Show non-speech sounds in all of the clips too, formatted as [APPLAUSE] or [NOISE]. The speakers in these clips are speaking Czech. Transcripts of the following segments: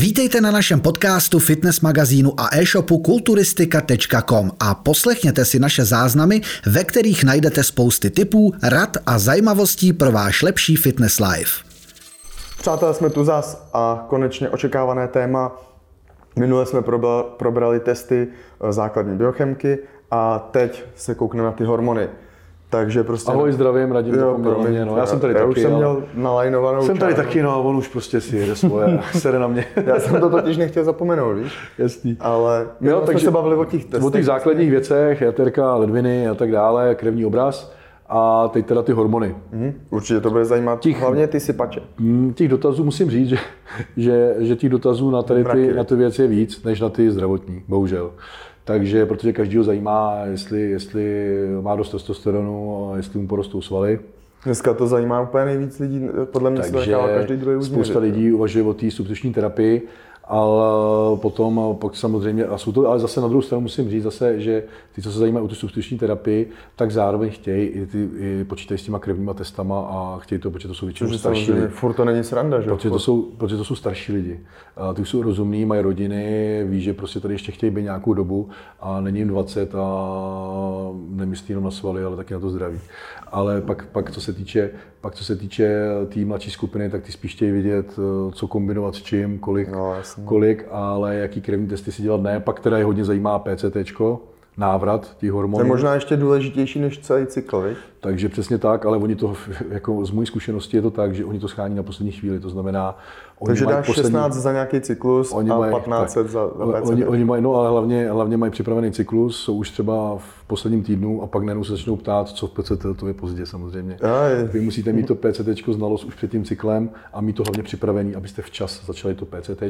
Vítejte na našem podcastu, fitness magazínu a e-shopu kulturistika.com a poslechněte si naše záznamy, ve kterých najdete spousty tipů, rad a zajímavostí pro váš lepší fitness life. Přátelé, jsme tu zas a konečně očekávané téma. Minule jsme probrali testy eh, základní biochemky a teď se koukneme na ty hormony. Takže prostě... Ahoj, zdravím, Radim jo, mě, no. Já jsem tady já taky, už jsem měl nalajnovanou Jsem tady taky, no, on už prostě si jede svoje, [LAUGHS] sere na mě. já jsem to totiž nechtěl zapomenout, víš? Jasný. Ale jo, takže se bavili o těch testech. O těch základních věcech, jaterka, ledviny a tak dále, krevní obraz. A teď teda ty hormony. Mm, určitě to bude zajímat, těch, hlavně ty sypače. Mm, těch dotazů musím říct, že, že, že těch dotazů na, tady ty, na ty věci je víc, než na ty zdravotní, bohužel. Takže, protože každýho zajímá, jestli, jestli má dost testosteronu a jestli mu porostou svaly. Dneska to zajímá úplně nejvíc lidí, podle mě Takže se každý druhý spousta lidí uvažuje o té substituční terapii ale potom pak samozřejmě, a jsou to, ale zase na druhou stranu musím říct zase, že ty, co se zajímají o tu substituční terapii, tak zároveň chtějí i, ty, i počítají s těma krevníma testama a chtějí to, protože to jsou většinou starší lidi. Furt to není sranda, že? Protože to jsou, protože to jsou starší lidi. A ty jsou rozumní, mají rodiny, ví, že prostě tady ještě chtějí být nějakou dobu a není jim 20 a nemyslí jenom na svaly, ale taky na to zdraví. Ale pak, pak co se týče pak co se týče té mladší skupiny, tak ty spíš chtějí vidět, co kombinovat s čím, kolik, no, kolik, ale jaký krevní testy si dělat ne. Pak teda je hodně zajímá PCT, návrat těch hormonů. To je možná ještě důležitější než celý cykl, viď? Takže přesně tak, ale oni to, jako z mojí zkušenosti je to tak, že oni to schání na poslední chvíli, to znamená, Oni Takže dáš poslední... 16 za nějaký cyklus oni a mají, 15 tak, za, za PCT. Oni, oni mají, no ale hlavně, hlavně mají připravený cyklus, jsou už třeba v posledním týdnu a pak najednou se začnou ptát, co v PCT, to je pozdě samozřejmě. A je. Vy musíte mít to PCT znalost už před tím cyklem a mít to hlavně připravený, abyste včas začali to PCT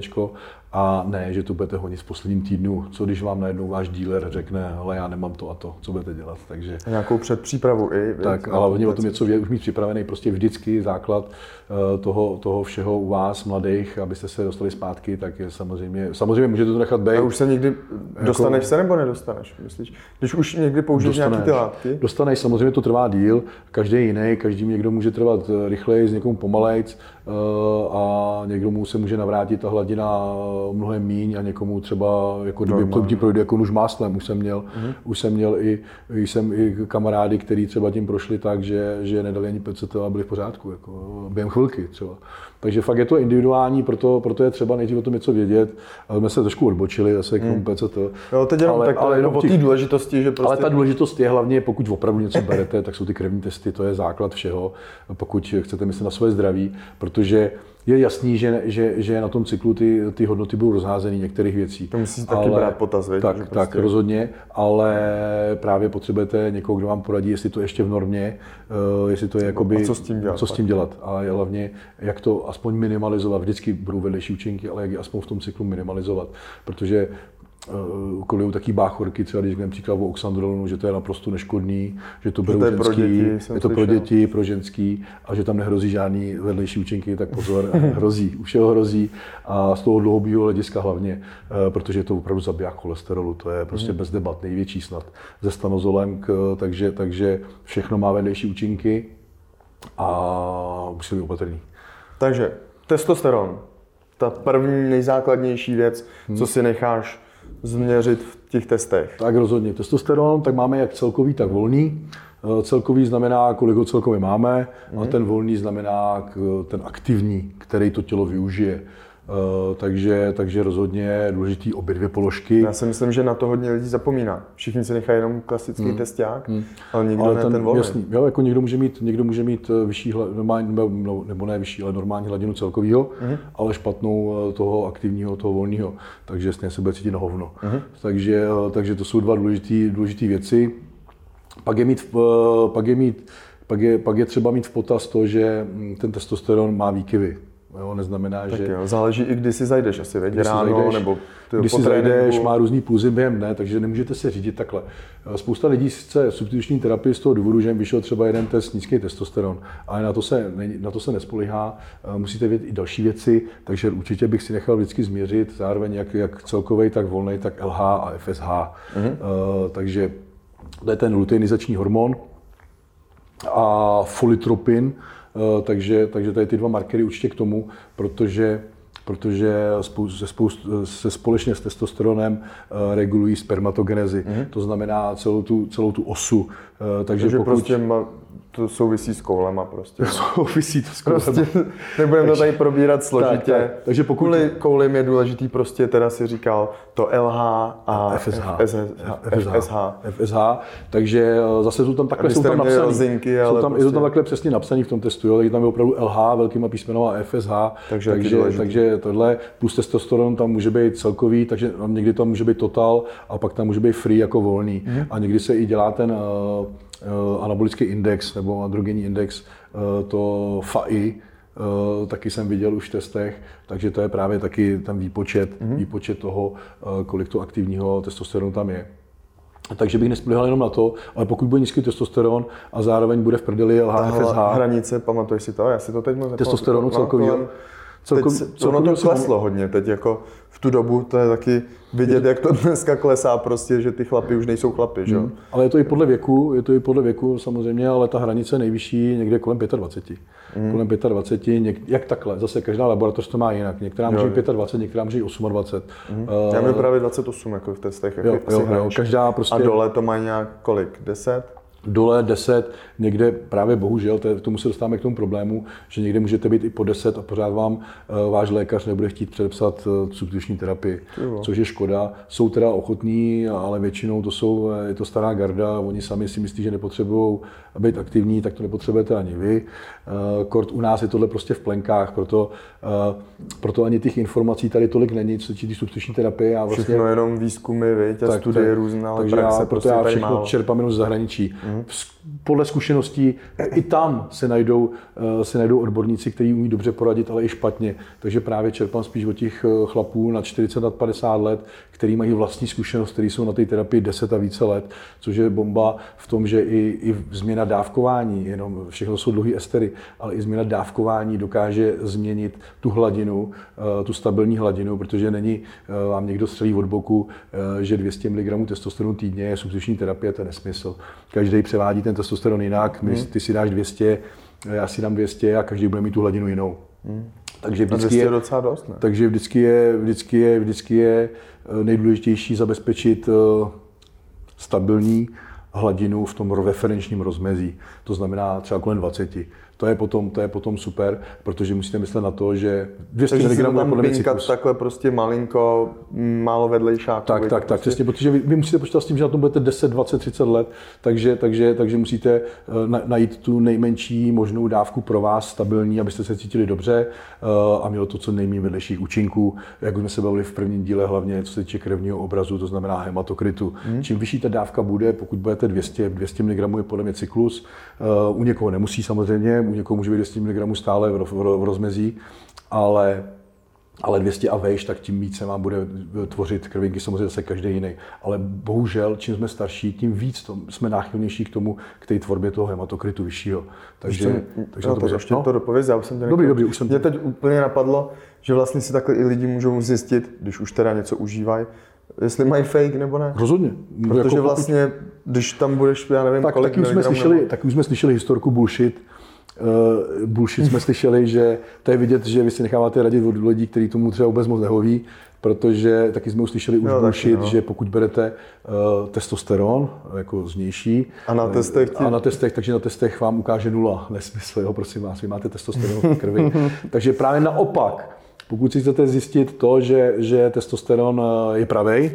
a ne, že to budete honit v posledním týdnu. Co když vám najednou váš díler řekne, ale já nemám to a to, co budete dělat. Takže, a nějakou předpřípravu i. Tak, ale hlavně o tom něco už mít připravený, prostě vždycky základ eh, toho, toho všeho u vás, mladých, abyste se dostali zpátky, tak je samozřejmě, samozřejmě můžete to nechat být. A už se někdy jako, dostaneš se nebo nedostaneš, myslíš? Když už někdy použiješ nějaké ty látky? Dostaneš, samozřejmě to trvá díl, každý jiný, každý někdo může trvat eh, rychleji, s někomu pomalejc eh, a někdo mu se může navrátit ta hladina mnohem míň a někomu třeba, jako kdyby to projde jako už máslem, už jsem měl, mm-hmm. už jsem měl i, jsem i kamarády, kteří třeba tím prošli tak, že, že nedali ani PCT a byli v pořádku, jako během chvilky třeba. Takže fakt je to individuální, proto, proto je třeba nejdřív o tom něco vědět. Ale jsme se trošku odbočili zase k tomu hmm. PCT. Jo, teď jenom ale, tak ale jenom o té důležitosti, že prostě... Ale ta důležitost je hlavně, pokud opravdu něco berete, tak jsou ty krevní testy, to je základ všeho, pokud chcete myslet na svoje zdraví, protože je jasný, že, že, že na tom cyklu ty, ty hodnoty budou rozházeny některých věcí. To musíte taky ale, brát potaz, věc, tak, prostě... tak, rozhodně, ale právě potřebujete někoho, kdo vám poradí, jestli to ještě v normě, uh, jestli to je jakoby... A co s tím dělat? Co s tím dělat. A je hlavně, jak to aspoň minimalizovat. Vždycky budou vedlejší účinky, ale jak je aspoň v tom cyklu minimalizovat. Protože kolují taky báchorky, třeba když řekneme příklad o oxandrolonu, že to je naprosto neškodný, že to berou ženský, pro děti, je to pro děti, pro ženský a že tam nehrozí žádný vedlejší účinky, tak pozor, [LAUGHS] hrozí, už jeho hrozí a z toho dlouhodobého hlediska hlavně, uh, protože to opravdu zabíjá cholesterolu, to je prostě hmm. bez debat největší snad ze stanozolem, k, takže, takže všechno má vedlejší účinky a musí být opatrný. Takže testosteron, ta první nejzákladnější věc, hmm. co si necháš změřit v těch testech? Tak rozhodně. Testosteron tak máme jak celkový, tak volný. Eh, celkový znamená, kolik ho celkově máme, mm. a mhm. ten volný znamená ten aktivní, který to tělo využije. Uh, takže, takže rozhodně důležitý obě dvě položky. Já si myslím, že na to hodně lidí zapomíná. Všichni si nechají jenom klasický hmm. testák, hmm. ale nikdo ale ne ten, ten volný. Jasný, jo, jako někdo může mít, někdo může mít eh, vyšší, normální, no, nebo ne vyšší, ale normální hladinu celkového, hmm. ale špatnou eh, toho aktivního, toho volného. Takže stejně se bude cítit na hovno. Hmm. Takže, takže to jsou dva důležité věci. Pak je mít, pak je mít pak je, pak je třeba mít v potaz to, že hm, ten testosteron má výkyvy. Jo, neznamená, tak že... Jo, záleží i kdy si zajdeš, asi veď, ráno, zajdeš, nebo když si zajdeš, má různý půzy během dne, takže nemůžete se řídit takhle. Spousta lidí chce substituční terapii z toho důvodu, že jim vyšel třeba jeden test nízký testosteron, ale na to se, na to se nespolíhá. Musíte vědět i další věci, takže určitě bych si nechal vždycky změřit zároveň jak, jak celkový, tak volný, tak LH a FSH. Mm-hmm. Uh, takže to je ten luteinizační hormon a folitropin, Eh, takže, takže tady ty dva markery určitě k tomu, protože protože se, spoust, se společně s testosteronem uh, regulují spermatogenezi. Mm-hmm. To znamená celou tu, celou tu osu. Uh, takže, takže pokud... prostě ma, to souvisí s koulema prostě. [LAUGHS] souvisí to s koulema. Prostě, nebudeme to tady probírat složitě. Tak, tak. Takže pokud... Kvůli koulem je důležitý prostě, teda si říkal, to LH a FSH. FSH. FSH. FSH. Takže eh, zase jsou tam takhle jsou tam napsaný. Rozinky, ale jsou tam, prostě... je to tam takhle přesně napsaný v tom testu, jo, takže tam je opravdu LH velkýma písmenama a FSH. Takže, takže, takže tohle plus testosteron tam může být celkový, takže někdy tam může být total a pak tam může být free jako volný. Mm-hmm. A někdy se i dělá ten uh, anabolický index nebo androgenní index, eh, to FAI, eh, taky jsem viděl už v testech, takže to je právě taky ten výpočet, mm-hmm. výpočet toho, kolik to aktivního testosteronu tam je. Takže bych nesplýval jenom na to, ale pokud bude nízký testosteron a zároveň bude v prdeli LHFSH. hranice, pamatuješ si to? Já si to teď moc Testosteronu celkový. Celkom, teď, celkom, ono to kleslo hodně teď, jako v tu dobu to je taky vidět, jak to [LAUGHS] dneska klesá prostě, že ty chlapy už nejsou chlapy, že? Hmm. Ale je to i podle věku, je to i podle věku samozřejmě, ale ta hranice nejvyšší někde kolem 25. Hmm. Kolem 25, něk, jak takhle, zase každá laboratoř to má jinak, některá může být 25, některá může být 28. Hmm. Uh, Já mám právě 28 jako v testech. Jo, jo, jo, každá prostě... A dole to má nějak kolik? 10? Dole 10, někde právě bohužel, k tomu se dostáváme k tomu problému, že někde můžete být i po 10 a pořád vám uh, váš lékař nebude chtít předepsat uh, substituční terapii, jo. což je škoda. Jsou teda ochotní, ale většinou to jsou, eh, je to stará garda, oni sami si myslí, že nepotřebují být aktivní, tak to nepotřebujete ani vy. Uh, kort u nás je tohle prostě v plenkách, proto, uh, proto ani těch informací tady tolik není, co se týče substituční terapie. A vlastně, všechno jenom výzkumy, viď, a tak, studie různé, ale takže já, proto prostě já všechno málo. čerpám jenom z zahraničí. Mm podle zkušeností i tam se najdou, eh, se najdou odborníci, kteří umí dobře poradit, ale i špatně. Takže právě čerpám spíš od těch eh, chlapů na 40 a 50 let, kteří mají vlastní zkušenost, kteří jsou na té terapii 10 a více let, což je bomba v tom, že i, i změna dávkování, jenom všechno jsou dlouhé estery, ale i změna dávkování dokáže změnit tu hladinu, eh, tu stabilní hladinu, protože není vám někdo střelí od boku, že 200 mg testosteronu týdně je substituční terapie, to je nesmysl. Každý převádí ten testosteron jinak, my, hmm. ty si dáš 200, já si dám 200 a každý bude mít tu hladinu jinou. Hmm. Takže vždycky je, docela dost, ne? takže vždycky je, vždycky je, vždycky je eh, nejdůležitější zabezpečit eh, stabilní hladinu v tom referenčním rozmezí. To znamená třeba kolem 20 to je potom, to je potom super, protože musíte myslet na to, že 200 mg je podle mě cyklus. takhle prostě malinko, málo vedlejšáků. Tak, tak, tak, prostě. přesně, protože vy, vy, musíte počítat s tím, že na tom budete 10, 20, 30 let, takže, takže, takže musíte eh, na, najít tu nejmenší možnou dávku pro vás stabilní, abyste se cítili dobře uh, a mělo to co nejméně vedlejších účinků, jak už jsme se bavili v prvním díle, hlavně co se týče krevního obrazu, to znamená hematokritu. Hmm. Čím vyšší ta dávka bude, pokud budete 200, 200 mg je podle mě cyklus, uh, u někoho nemusí samozřejmě, u někoho může být 200 mg stále v, v, v rozmezí, ale ale 200 a vejš, tak tím více vám bude tvořit krvinky, samozřejmě zase každý jiný. Ale bohužel, čím jsme starší, tím víc to, jsme náchylnější k tomu, k té tvorbě toho hematokritu vyššího. Takže, jsem, takže no, to tak ještě no? to dopověz, já už jsem to Dobrý, dobrý, už jsem Mě teď úplně napadlo, že vlastně si takhle i lidi můžou zjistit, když už teda něco užívají, jestli mají fake nebo ne. Rozhodně. Protože jako vlastně, když tam budeš, já nevím, tak, kolik taky už, jsme slyšeli, tak už jsme slyšeli historku bullshit, uh, bullshit jsme slyšeli, že to je vidět, že vy si necháváte radit od lidí, kteří tomu třeba vůbec moc nehoví, protože taky jsme uslyšeli už no, bullshit, taky, no. že pokud berete uh, testosteron jako znější a na testech, a na testech, takže na testech vám ukáže nula. [LAUGHS] Nesmysl, jo, prosím vás, vy máte testosteron v krvi. [LAUGHS] takže právě naopak, pokud si chcete zjistit to, že, že testosteron eh, je pravý,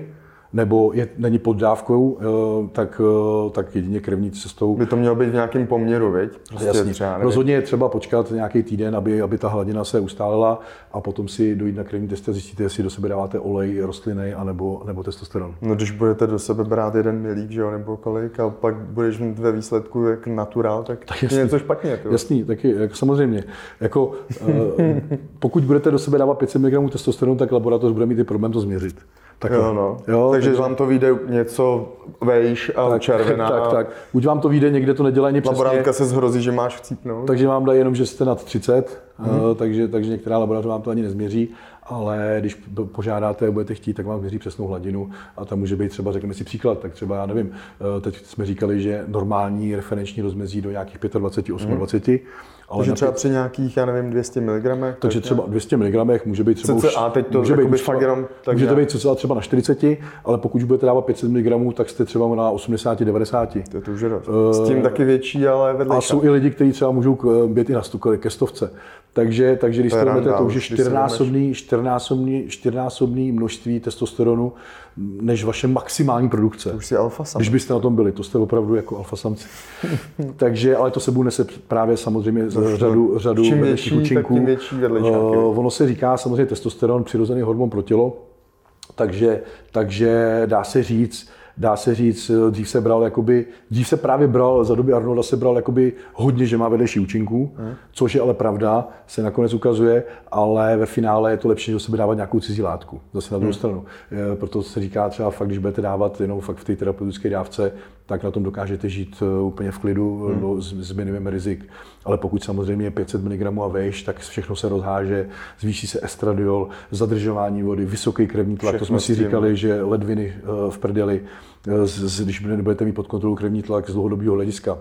nebo je, není pod dávkou, eh, tak, eh, tak jedině krevní cestou. By to mělo být v nějakém poměru, viď? Prostě Jasně. Třeba, Rozhodně je třeba počkat nějaký týden, aby, aby ta hladina se ustálila a potom si dojít na krevní testy a zjistíte, jestli do sebe dáváte olej rostlinný anebo, nebo testosteron. No když budete do sebe brát jeden milík, že jo, nebo kolik, a pak budeš mít ve výsledku jak naturál, tak, tak je něco špatně. To. Jasný, taky, jako samozřejmě. Jako, uh, [LAUGHS] pokud budete do sebe dávat 500 mg testosteronu, tak laboratoř bude mít i problém to změřit. Tak jo, no. jo, takže, takže vám to vyjde něco vejš a tak, červená. Tak, tak. Buď vám to vyjde, někde to nedělá ani přesně. Laborantka se zhrozí, že máš chcípnout. Takže vám dají jenom, že jste nad 30, hmm. uh, takže, takže některá laboratoř vám to ani nezměří. Ale když požádáte, budete chtít, tak vám měří přesnou hladinu a tam může být třeba, řekněme si příklad, tak třeba já nevím, eh, teď jsme říkali, že normální referenční rozmezí do nějakých 25, 28, mm. Ale Takže třeba při nějakých, já nevím, 200 mg. Takže třeba 200 mg může být třeba už, a teď to může být už fakt jenom, tak může to být cca třeba na 40, ale pokud už budete dávat 500 mg, tak jste třeba na 80, 90. To je to už uh, S tím taky větší, ale vedle. A jsou i lidi, kteří třeba můžou být i na stu, ke stovce. Takže, takže když to vezmete, to už je čtyřnásobný, čtyřnásobný, čtyřnásobný množství testosteronu, než vaše maximální produkce. To už si alfa Když byste na tom byli, to jste opravdu jako alfa samci. [LAUGHS] takže, ale to sebou nese právě samozřejmě to řadu, řadu čím větší, účinků. Tím větší uh, ono se říká samozřejmě testosteron, přirozený hormon pro tělo, takže, takže dá se říct, dá se říct, dřív se bral jakoby, dřív se právě bral, za doby Arnolda se bral jakoby hodně, že má vedlejší účinků, hmm. což je ale pravda, se nakonec ukazuje, ale ve finále je to lepší, že se dávat nějakou cizí látku, zase na druhou hmm. stranu. Proto se říká třeba fakt, když budete dávat jenom fakt v té terapeutické dávce, tak na tom dokážete žít eh, úplně v klidu hmm. no, s, s minimem rizik. Ale pokud samozřejmě je 500 mg a vejš, tak všechno se rozháže, zvýší se estradiol, zadržování vody, vysoký krevní tlak. Všechno to jsme si říkali, že ledviny eh, v prdeli, eh, když nebudete mít pod kontrolou krevní tlak z dlouhodobého hlediska,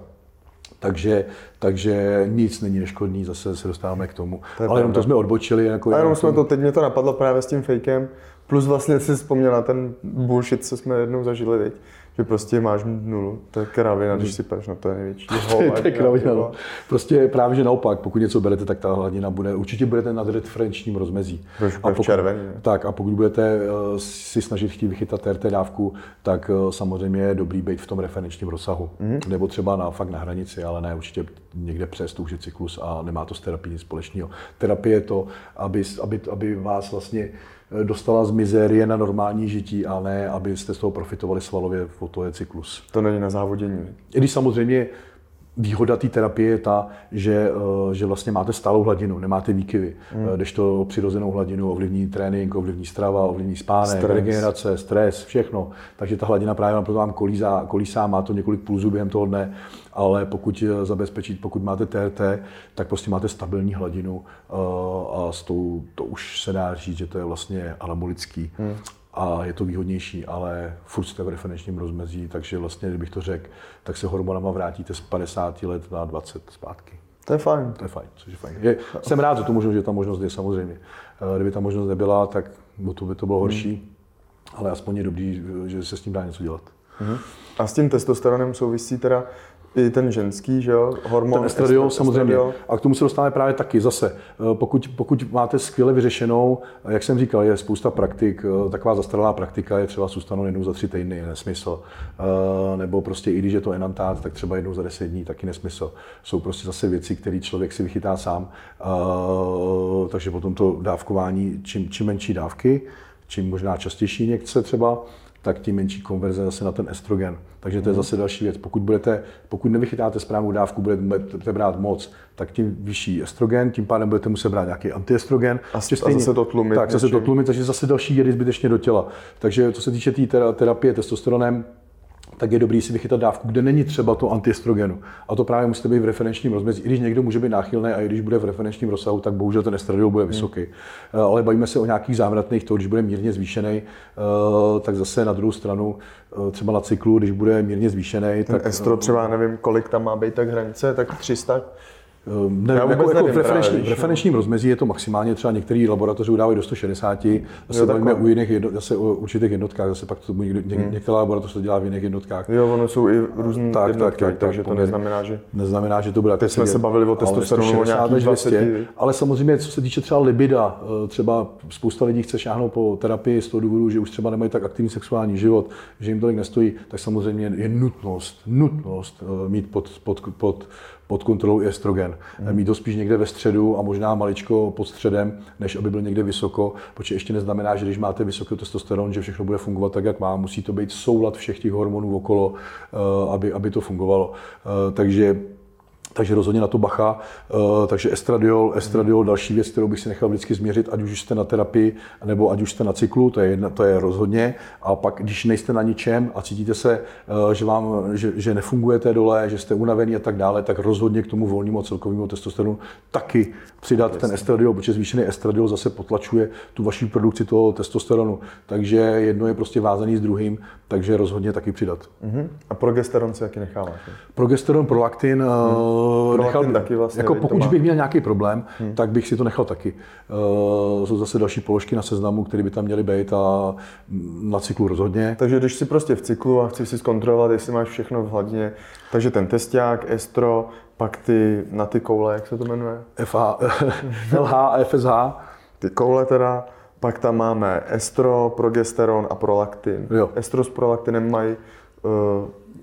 takže, takže nic není neškodný, zase se dostáváme k tomu. To Ale jenom to jsme odbočili. Jako a jenom jsme to, teď mě to napadlo právě s tím fakem, plus vlastně si vzpomněl na ten bullshit, co jsme jednou zažili, teď že prostě máš nulu. To je kravina, když si peš, no to je největší [LAUGHS] to je kravina, no. Prostě právě, že naopak, pokud něco berete, tak ta hladina bude, určitě budete na referenčním rozmezí. a pokud, červený? Tak a pokud budete uh, si snažit chtít vychytat RT dávku, tak uh, samozřejmě je dobrý být v tom referenčním rozsahu. Mm-hmm. Nebo třeba na, fakt na hranici, ale ne určitě někde přes, je cyklus a nemá to s terapií nic společného. Terapie je to, aby, aby, aby vás vlastně dostala z mizérie na normální žití, a ne, abyste z toho profitovali svalově, o to je cyklus. To není na závodění. I když samozřejmě Výhoda té terapie je ta, že, eh, že vlastně máte stálou hladinu, nemáte výkyvy. Hmm. Když to přirozenou hladinu ovlivní trénink, ovlivní strava, ovlivní spánek, stres. regenerace, stres, všechno. Takže ta hladina právě proto vám kolísá, kolísá, má to několik pulzů během toho dne, ale pokud zabezpečit, pokud máte TRT, tak prostě máte stabilní hladinu eh, a s tou, to už se dá říct, že to je vlastně anabolický. Hmm a je to výhodnější, ale furt jste v referenčním rozmezí, takže vlastně, kdybych to řekl, tak se hormonama vrátíte z 50 let na 20 zpátky. To je fajn. To je fajn, což je fajn. Je, jsem rád, že, to možnost, že ta možnost je samozřejmě. Eh, kdyby ta možnost nebyla, tak to by to bylo horší, hmm. ale aspoň je dobrý, že se s tím dá něco dělat. Hmm. A s tím testosteronem souvisí teda i ten ženský, že jo, hormon. Ten estradiol, samozřejmě. A k tomu se dostáváme právě taky zase. Eh, pokud, pokud máte skvěle vyřešenou, eh, jak jsem říkal, je spousta praktik, eh, taková zastaralá praktika je třeba zůstanout jednou za tři týdny, je nesmysl. Nebo prostě i když je to enantát, tak třeba jednou za deset dní, taky nesmysl. Jsou prostě zase věci, které člověk si vychytá sám. Takže potom to dávkování, čím, čím menší dávky, čím možná častější někce třeba, tak tím menší konverze zase na ten estrogen. Takže to je mhm. zase další věc. Pokud, budete, pokud nevychytáte správnou dávku, budete brát moc, tak tím vyšší estrogen, tím pádem budete muset brát nějaký antiestrogen. A, stejně, a zase to tlumit. Tak, zase to tlumit, takže zase další jedy zbytečně do těla. Takže co se týče té terapie testosteronem, tak je dobrý si vychytat dávku, kde není třeba to antiestrogenu. A to právě musíte být v referenčním rozmezí. I když někdo může být náchylný a i když bude v referenčním rozsahu, tak bohužel ten estradiol bude vysoký. Hmm. Ale bavíme se o nějakých závratných, to, když bude mírně zvýšený, eh, tak zase na druhou stranu, eh, třeba na cyklu, když bude mírně zvýšený. Ten tak, estro třeba nevím, kolik tam má být tak hranice, tak 300 Ehm, ne, jako, jako v, referenční, v referenčním rozmezí je to maximálně třeba některé laboratoře udávají do 160, zase jo, bavíme u jiných jedno, zase o určitých jednotkách, zase pak to někdo, hmm. některá laboratoře to dělá v jiných jednotkách. Jo, ono jsou i různé tak, jednotky, tak, tak, takže tak, to neznamená, že... Neznamená, že to bude. Teď jsme se bavili o testosteronu o nějakých 200, ale samozřejmě, co se týče třeba libida, eh, třeba spousta lidí chce šáhnout po terapii z toho důvodu, že už třeba nemají tak aktivní sexuální život, že jim tolik nestojí, tak samozřejmě je nutnost, nutnost eh, mít pod, pod, pod pod kontrolou i estrogen. Hmm. Mít to spíš někde ve středu a možná maličko pod středem, než aby byl někde vysoko, protože ještě neznamená, že když máte vysoký testosteron, že všechno bude fungovat tak, jak má. Musí to být soulad všech těch hormonů okolo, eh, aby, aby to fungovalo. Eh, takže takže rozhodně na to bacha. Uh, takže estradiol, estradiol, další věc, kterou bych si nechal vždycky změřit, ať už jste na terapii, nebo ať už jste na cyklu, to je, jedna, to je rozhodně. A pak, když nejste na ničem a cítíte se, uh, že, vám, že, že nefungujete dole, že jste unavený a tak dále, tak rozhodně k tomu volnému celkovému testosteronu taky přidat Jasně. ten estradiol, protože zvýšený estradiol zase potlačuje tu vaši produkci toho testosteronu. Takže jedno je prostě vázaný s druhým, takže rozhodně taky přidat. Uh-huh. A progesteron si jaký necháváš? Progesteron, prolaktin, uh-huh nechal, taky vlastně, jako pokud má... bych měl nějaký problém, hmm. tak bych si to nechal taky. Uh, jsou zase další položky na seznamu, které by tam měly být a na cyklu rozhodně. Takže když si prostě v cyklu a chci si zkontrolovat, jestli máš všechno v hladině, takže ten testák, estro, pak ty na ty koule, jak se to jmenuje? FH, LH a [LAUGHS] FSH. Ty koule teda, pak tam máme estro, progesteron a prolaktin. Jo. Estro s prolaktinem mají uh,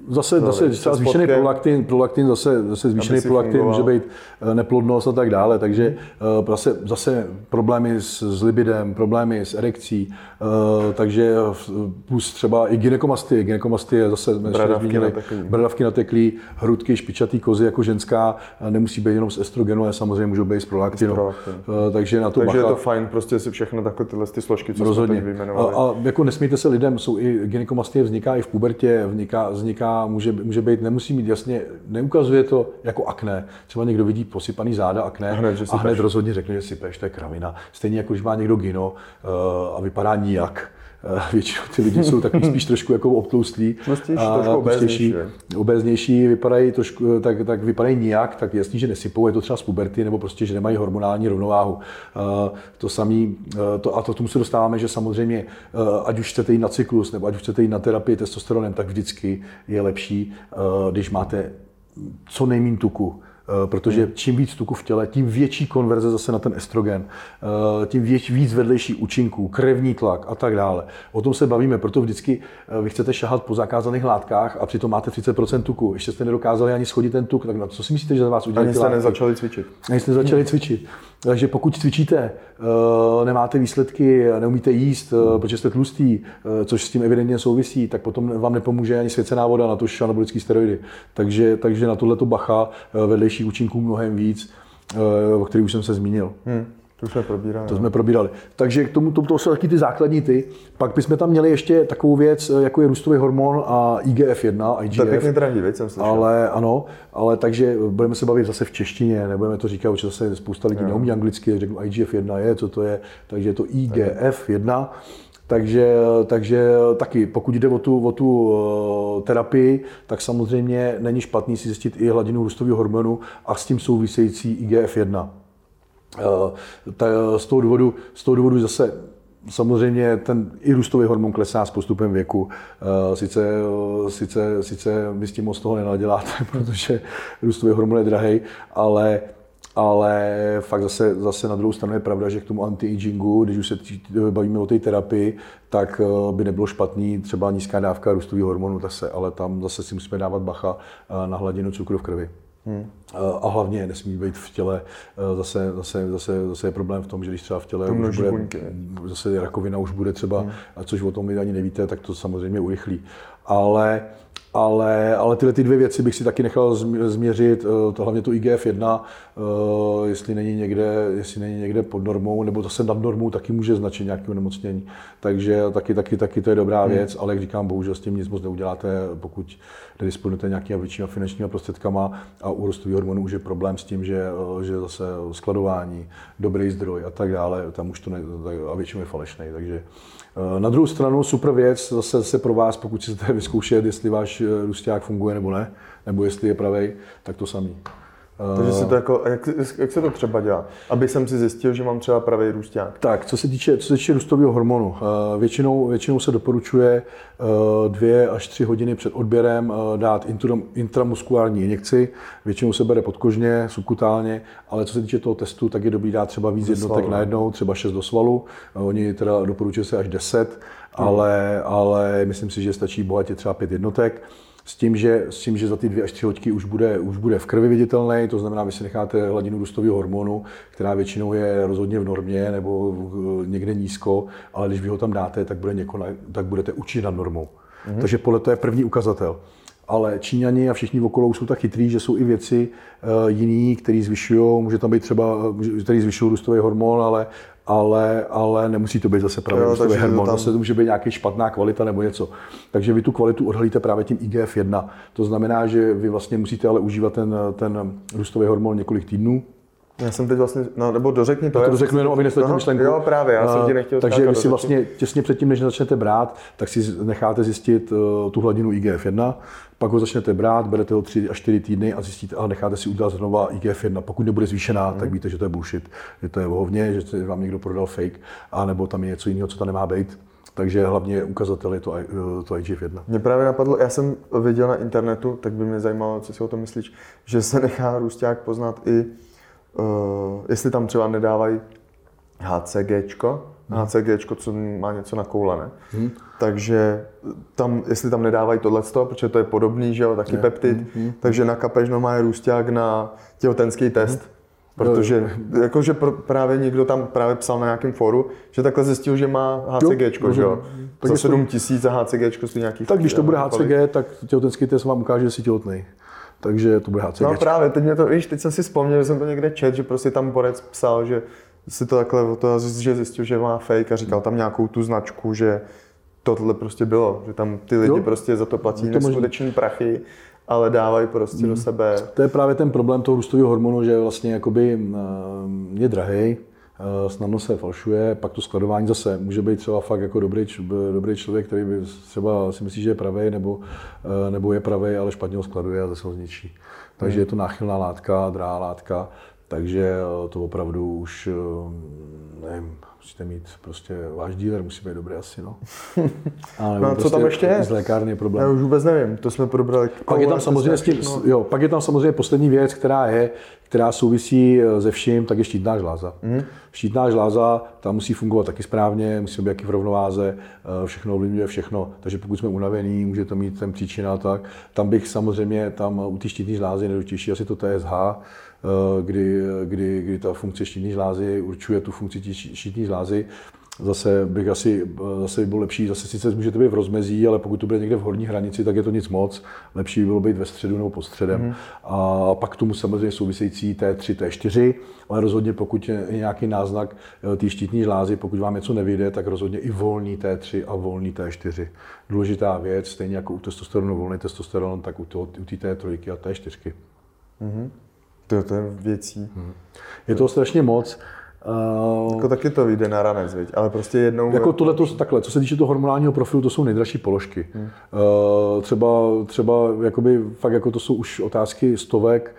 zase, no, zase třeba zvýšený prolaktin, prolaktin zase, zase zvýšený prolaktin fungoval. může být eh, neplodnost a tak dále, takže zase, zase problémy s, s libidem, problémy s erekcí, uh, takže plus třeba i ginekomastie, ginekomastie zase bradavky, zmínili, bradavky nateklý, hrudky, špičatý kozy jako ženská, nemusí být jenom z estrogenu, ale samozřejmě můžou být z prolaktinu. prolaktin. Takže na to takže bacha. je to fajn, prostě si všechno takové tyhle ty složky, co Rozhodně. jsme teď vyjmenovali. A, a jako nesmíte se lidem, jsou i ginekomastie vzniká i v pubertě, vzniká, vzniká může, může být, nemusí mít jasně, neukazuje to jako akné. Třeba někdo vidí posypaný záda akné a hned, a hned rozhodně řekne, že sypeš, to je kravina. Stejně jako když má někdo gino uh, a vypadá nijak, většinou ty lidi jsou takový [LAUGHS] spíš trošku jako obtloustlí. a trošku obéznější. Obéznější, vypadají trošku, tak, tak vypadají nijak, tak jasný, že nesypou, je to třeba z puberty, nebo prostě, že nemají hormonální rovnováhu. Eh, to samý, eh, to, a to tomu se dostáváme, že samozřejmě, ať už chcete jít na cyklus, nebo ať už chcete jít na terapii testosteronem, tak vždycky je lepší, když máte co nejméně tuku Eh, protože hmm. čím víc tuku v těle, tím větší konverze zase na ten estrogen, eh, tím věč, víc vedlejší účinků, krevní tlak a tak dále. O tom se bavíme, proto vždycky eh, vy chcete šahat po zakázaných látkách a přitom máte 30% tuku. Ještě jste nedokázali ani schodit ten tuk, tak na co si myslíte, že za vás udělali? Ani jste nezačali cvičit. Ani jste začali cvičit. Takže pokud cvičíte, nemáte výsledky, neumíte jíst, protože jste tlustý, což s tím evidentně souvisí, tak potom vám nepomůže ani svěcená voda, na to anabolické steroidy. Takže, takže na tohle bacha vedlejší účinků mnohem víc, eh, o kterých už jsem se zmínil. Hmm. To jsme probírali. To jsme probírali. Takže k tomu to, to jsou taky ty základní ty. Pak bychom tam měli ještě takovou věc, eh, jako je růstový hormon a IGF-1, IGF. To je pěkně drahý, věc jsem slyšel. Ale ano, ale takže budeme se bavit zase v češtině, nebudeme to říkat, protože zase spousta lidí neumí anglicky, řeknu IGF-1 je, co to je, takže je to IGF-1. Takže, takže taky, pokud jde o tu, o tu terapii, tak samozřejmě není špatný si zjistit i hladinu růstového hormonu a s tím související IGF-1. Ta, z, toho důvodu, z toho důvodu zase Samozřejmě ten i růstový hormon klesá s postupem věku. Uh, sice, sice, sice my s tím moc toho nenaděláte, [LAUGHS] protože růstový hormon je drahý, ale ale fakt zase, zase na druhou stranu je pravda, že k tomu anti-agingu, když už se bavíme o té terapii, tak eh, by nebylo špatný třeba nízká dávka růstového hormonu, zase, ale tam zase si musíme dávat bacha eh, na hladinu cukru v krvi. Hmm. Eh, a hlavně nesmí být v těle, zase, zase, zase, zase je problém v tom, že když třeba v těle už bude, zase rakovina už bude třeba, hmm. což o tom vy ani nevíte, tak to samozřejmě urychlí. Ale ale, ale tyhle ty dvě věci bych si taky nechal změřit, eh, to hlavně tu IGF-1, eh, jestli není někde, jestli není někde pod normou, nebo zase nad normou, taky může značit nějaké onemocnění. Takže taky, taky, taky to je dobrá hmm. věc, ale jak říkám, bohužel s tím nic moc neuděláte, pokud nedisponujete nějakými většími finančními prostředkama a u rostových hormonů už je problém s tím, že, eh, že zase skladování, dobrý zdroj a tak dále, tam už to ne, a většinou je falešný. Takže na druhou stranu super věc zase se pro vás, pokud chcete vyzkoušet, jestli váš růsták funguje nebo ne, nebo jestli je pravý, tak to samý. Takže se to jako, jak, jak, se to třeba dělá? Aby jsem si zjistil, že mám třeba pravý růsták. Tak, co se týče, co se týče růstového hormonu, eh, většinou, většinou se doporučuje eh, dvě až tři hodiny před odběrem eh, dát intramuskulární injekci. Většinou se bere podkožně, subkutálně, ale co se týče toho testu, tak je dobrý dát třeba víc do jednotek svalu. najednou, třeba 6 do svalu. Oni teda doporučují se až 10, hmm. ale, ale myslím si, že stačí bohatě třeba 5 jednotek s tím, že, s tím, že za ty dvě až tři hoďky už bude, už bude v krvi viditelný, to znamená, vy si necháte hladinu růstového hormonu, která většinou je rozhodně v normě nebo někde nízko, ale když vy ho tam dáte, tak, bude něko, tak budete učit nad normou. Mm-hmm. Takže podle to je první ukazatel. ale Číňani a všichni okolo jsou tak chytrý, že jsou i věci uh, jiný, které zvyšují, může tam být třeba, který zvyšují růstový hormon, ale ale, ale nemusí to být zase právě růstový hormon, tam... zase to může být nějaký špatná kvalita nebo něco. Takže vy tu kvalitu odhalíte právě tím IGF-1. To znamená, že vy vlastně musíte ale užívat ten, ten růstový hormon několik týdnů, já jsem teď vlastně, no nebo dořekni to. Já to dořeknu jenom, aby nesletil myšlenku. Jo, právě, já jsem ti nechtěl Takže vy si vlastně těsně předtím, než začnete brát, tak si necháte zjistit uh, tu hladinu IGF-1, pak ho začnete brát, berete ho 3 až 4 týdny a zjistíte, a necháte si udělat znova IGF-1. Pokud nebude zvýšená, hmm. tak víte, že to je bullshit, že to je vohovně, že vám někdo prodal fake, a nebo tam je něco jiného, co tam nemá být. Takže hlavně ukazatel je to, eh, to IGF-1. Mě právě napadlo, já jsem viděl na internetu, tak by mě zajímalo, co si o tom myslíš, že se nechá růsták poznat i uh, jestli tam třeba nedávají HCG, hmm. HCG, co má něco na koule, ne? Hmm. Takže tam, jestli tam nedávají tohle, protože to je podobný, že jo, taky je. peptid, hmm. Hmm. takže nakapeš normálně růsták na těhotenský test. Hmm. Protože jakože právě někdo tam právě psal na nějakém foru, že takhle zjistil, že má HCG, jo, že jo? Za 7 tisíc za HCG stojí nějaký... Tak když to bude HCG, tak těhotenský test vám ukáže, že jsi těhotný takže to bude HCG. No právě, teď mě to, víš, teď jsem si vzpomněl, že jsem to někde čet, že prostě tam borec psal, že si to takhle, to, že zjistil, že má fake a říkal tam nějakou tu značku, že tohle prostě bylo, že tam ty lidi jo. prostě za to platí to neskutečný prachy, ale dávají prostě hmm. do sebe. To je právě ten problém toho růstového hormonu, že vlastně jakoby eh, je drahý, snadno se falšuje, pak to skladování zase může být třeba fakt jako dobrý, dobrý člověk, který by třeba si myslí, že je pravý, nebo, eh, nebo je pravý, ale špatně ho skladuje a zase ho zničí. Takže hmm. je to náchylná látka, drahá látka, takže eh, to opravdu už, nevím, musíte mít prostě, váš díler musí být dobrý asi, no. [LAUGHS] Ale no a prostě co tam ještě je? Z lékárny je problém. Já už vůbec nevím, to jsme probrali. Pak je tam samozřejmě, s tím, jo, pak je tam samozřejmě poslední věc, která je, která souvisí eh, se vším, tak je štítná žláza. Mm. Štítná žláza, ta musí fungovat taky správně, musí být jaký v rovnováze, eh, všechno ovlivňuje všechno. Takže pokud jsme unavení, může to mít ten příčina tak. Tam bych samozřejmě, tam u té štítné žlázy nejdůležitější asi to TSH, eh, kdy, kdy, kdy ta funkce štítní žlázy určuje tu funkci štítní žlázy zase bych asi, zase by bylo lepší, zase sice můžete být v rozmezí, ale pokud to bude někde v horní hranici, tak je to nic moc. Lepší by bylo být ve středu nebo pod středem. Mm. A pak tomu samozřejmě související T3, T4, ale rozhodně pokud je nějaký náznak eh, té štítní žlázy, pokud vám něco nevyjde, tak rozhodně i volný T3 a volný T4. Důležitá věc, stejně jako u testosteronu volný testosteron, tak u té T3 a T4. Mm-hmm. To, to je věcí. Mm. Je to strašně moc. Uh, jako taky to vyjde na ranec, viď? ale prostě jednou... Jako tohle to, takhle, co se týče toho hormonálního profilu, to jsou nejdražší položky. Hmm. Uh, třeba, třeba jakoby, fakt jako to jsou už otázky stovek,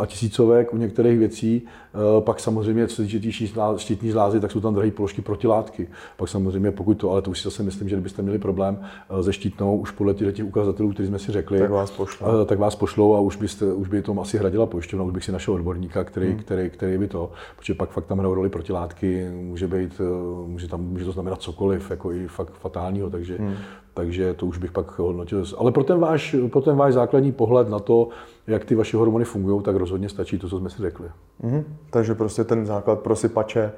a tisícovek u některých věcí. Eh, pak samozřejmě, co se týče štítní žlázy, tak jsou tam drahé položky protilátky. Pak samozřejmě, pokud to, ale to už si zase myslím, že kdybyste měli problém eh, se štítnou, už podle těch ukazatelů, které jsme si řekli, tak vás pošlou, tak vás pošlou a už, byste, už by to asi hradila pojišťovna, už bych si našel odborníka, který, hmm. který, který, by to, protože pak fakt tam hrajou roli protilátky, může být, může, tam, může to znamenat cokoliv, jako i fakt fatálního, takže, hmm. takže to už bych pak hodnotil. Ale pro ten váš, pro ten váš základní pohled na to, jak ty vaše hormony fungují, tak rozhodně stačí to, co jsme si řekli. Mm-hmm. Takže prostě ten základ prosypače,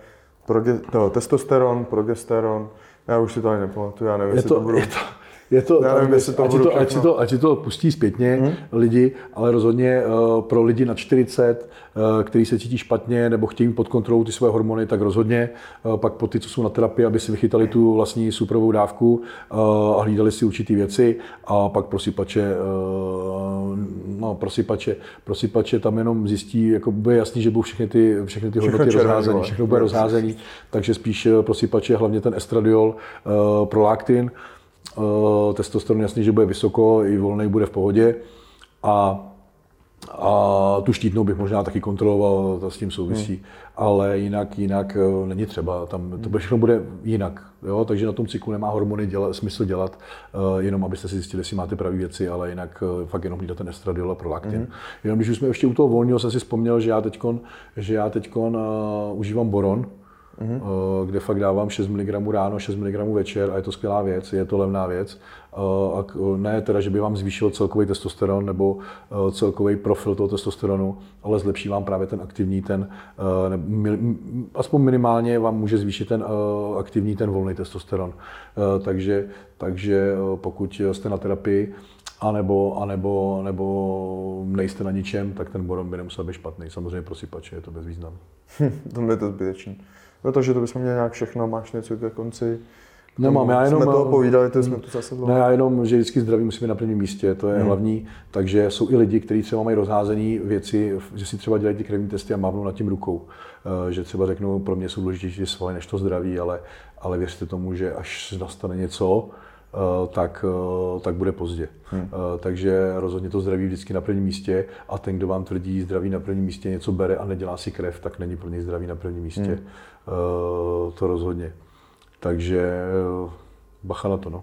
proge- no, testosteron, progesteron, já už si to ani nepamatuju, já nevím, je jestli to, to budu... Je to, je to, Já nevím, jestli to ať, to, ať, si to, ať si to pustí zpětně hmm. lidi, ale rozhodně uh, pro lidi na 40, uh, kteří se cítí špatně nebo chtějí pod kontrolou ty své hormony, tak rozhodně uh, pak po ty, co jsou na terapii, aby si vychytali tu vlastní superovou dávku uh, a hlídali si určitý věci a pak prosypače, uh, no, prosypače, prosypače tam jenom zjistí, jako bude jasný, že budou všechny ty, všechny ty hodnoty rozházené, všechno bude rozházený, takže spíš prosypače, hlavně ten estradiol, uh, prolaktin, testosteron jasný, že bude vysoko, i volný bude v pohodě. A, a tu štítnou bych možná taky kontroloval, to s tím souvisí. Hmm. Ale jinak, jinak uh, není třeba, tam to všechno bude jinak. Jo? Takže na tom cyklu nemá hormony dělat, smysl dělat, uh, jenom abyste si zjistili, jestli máte pravé věci, ale jinak fakt jenom hlídat ten estradiol a prolaktin. Hmm. Jenom když už jsme ještě u toho volného, jsem si vzpomněl, že já teďkon, že já teďkon uh, užívám boron, mm-hmm. kde fakt dávám 6 mg ráno, 6 mg večer a je to skvělá věc, je to levná věc. Eh, a ne teda, že by vám zvýšil celkový testosteron nebo eh, celkový profil toho testosteronu, ale zlepší vám právě ten aktivní, ten, aspoň minimálně vám může zvýšit ten aktivní, ten volný testosteron. Takže, takže pokud jste na terapii, anebo, anebo, nebo nejste na ničem, tak ten boron by nemusel být špatný. Samozřejmě pro sypače je to bezvýznam. to je to zbytečný. Protože to bychom měli nějak všechno, máš něco ke konci. Nemám, já jenom... Jsme to povídali, to jsme tu zase Ne, já jenom, že vždycky zdraví musí být na prvním místě, to je hmm. hlavní. Takže jsou i lidi, kteří třeba mají rozházený věci, že si třeba dělají ty krevní testy a mávnou nad tím rukou. Eh, že třeba řeknu, pro mě jsou důležitější svaly než to zdraví, ale, ale věřte tomu, že až nastane něco, eh, tak, eh, tak bude pozdě. Hmm. Takže rozhodně to zdraví vždycky na prvním místě a ten, kdo vám tvrdí zdraví na prvním místě, něco bere a nedělá si krev, tak není pro něj zdraví na prvním místě. Hmm. To rozhodně. Takže bacha na to. No.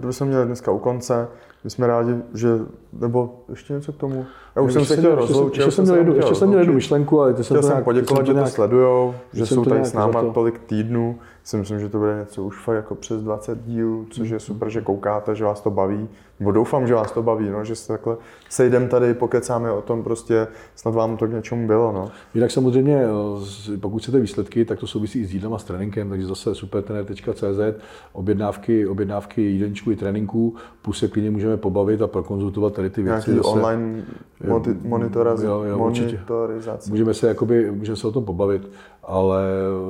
To bychom měli dneska u konce. My jsme rádi, že, nebo ještě něco k tomu? Já už jsem se chtěl rozloučit. Ještě, jsem měl jednu, ještě jsem měl jednu myšlenku, ale ty jsem Chtěl jsem poděkovat, že to sledujou, že jsou tady s náma tolik týdnů si myslím, že to bude něco už fakt jako přes 20 dílů, což je super, že koukáte, že vás to baví. Nebo doufám, že vás to baví, no, že se takhle sejdem tady, pokecáme o tom, prostě snad vám to k něčemu bylo. No. Jinak samozřejmě, eh, pokud chcete výsledky, tak to souvisí i s jídlem a s tréninkem, takže zase supertrener.cz, objednávky, objednávky jídelníčků i tréninků, plus se klidně můžeme pobavit a prokonzultovat tady ty věci. Nějaký zase, online monitorizace. Jo, jo, monitorizace. Můžeme se, jakoby, můžeme se o tom pobavit, ale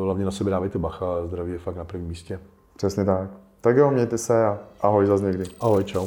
hlavně na sebe dávejte bacha, zdraví je fakt na prvním místě. Přesně tak. Tak jo, mějte se a ahoj zase někdy. Ahoj, čau.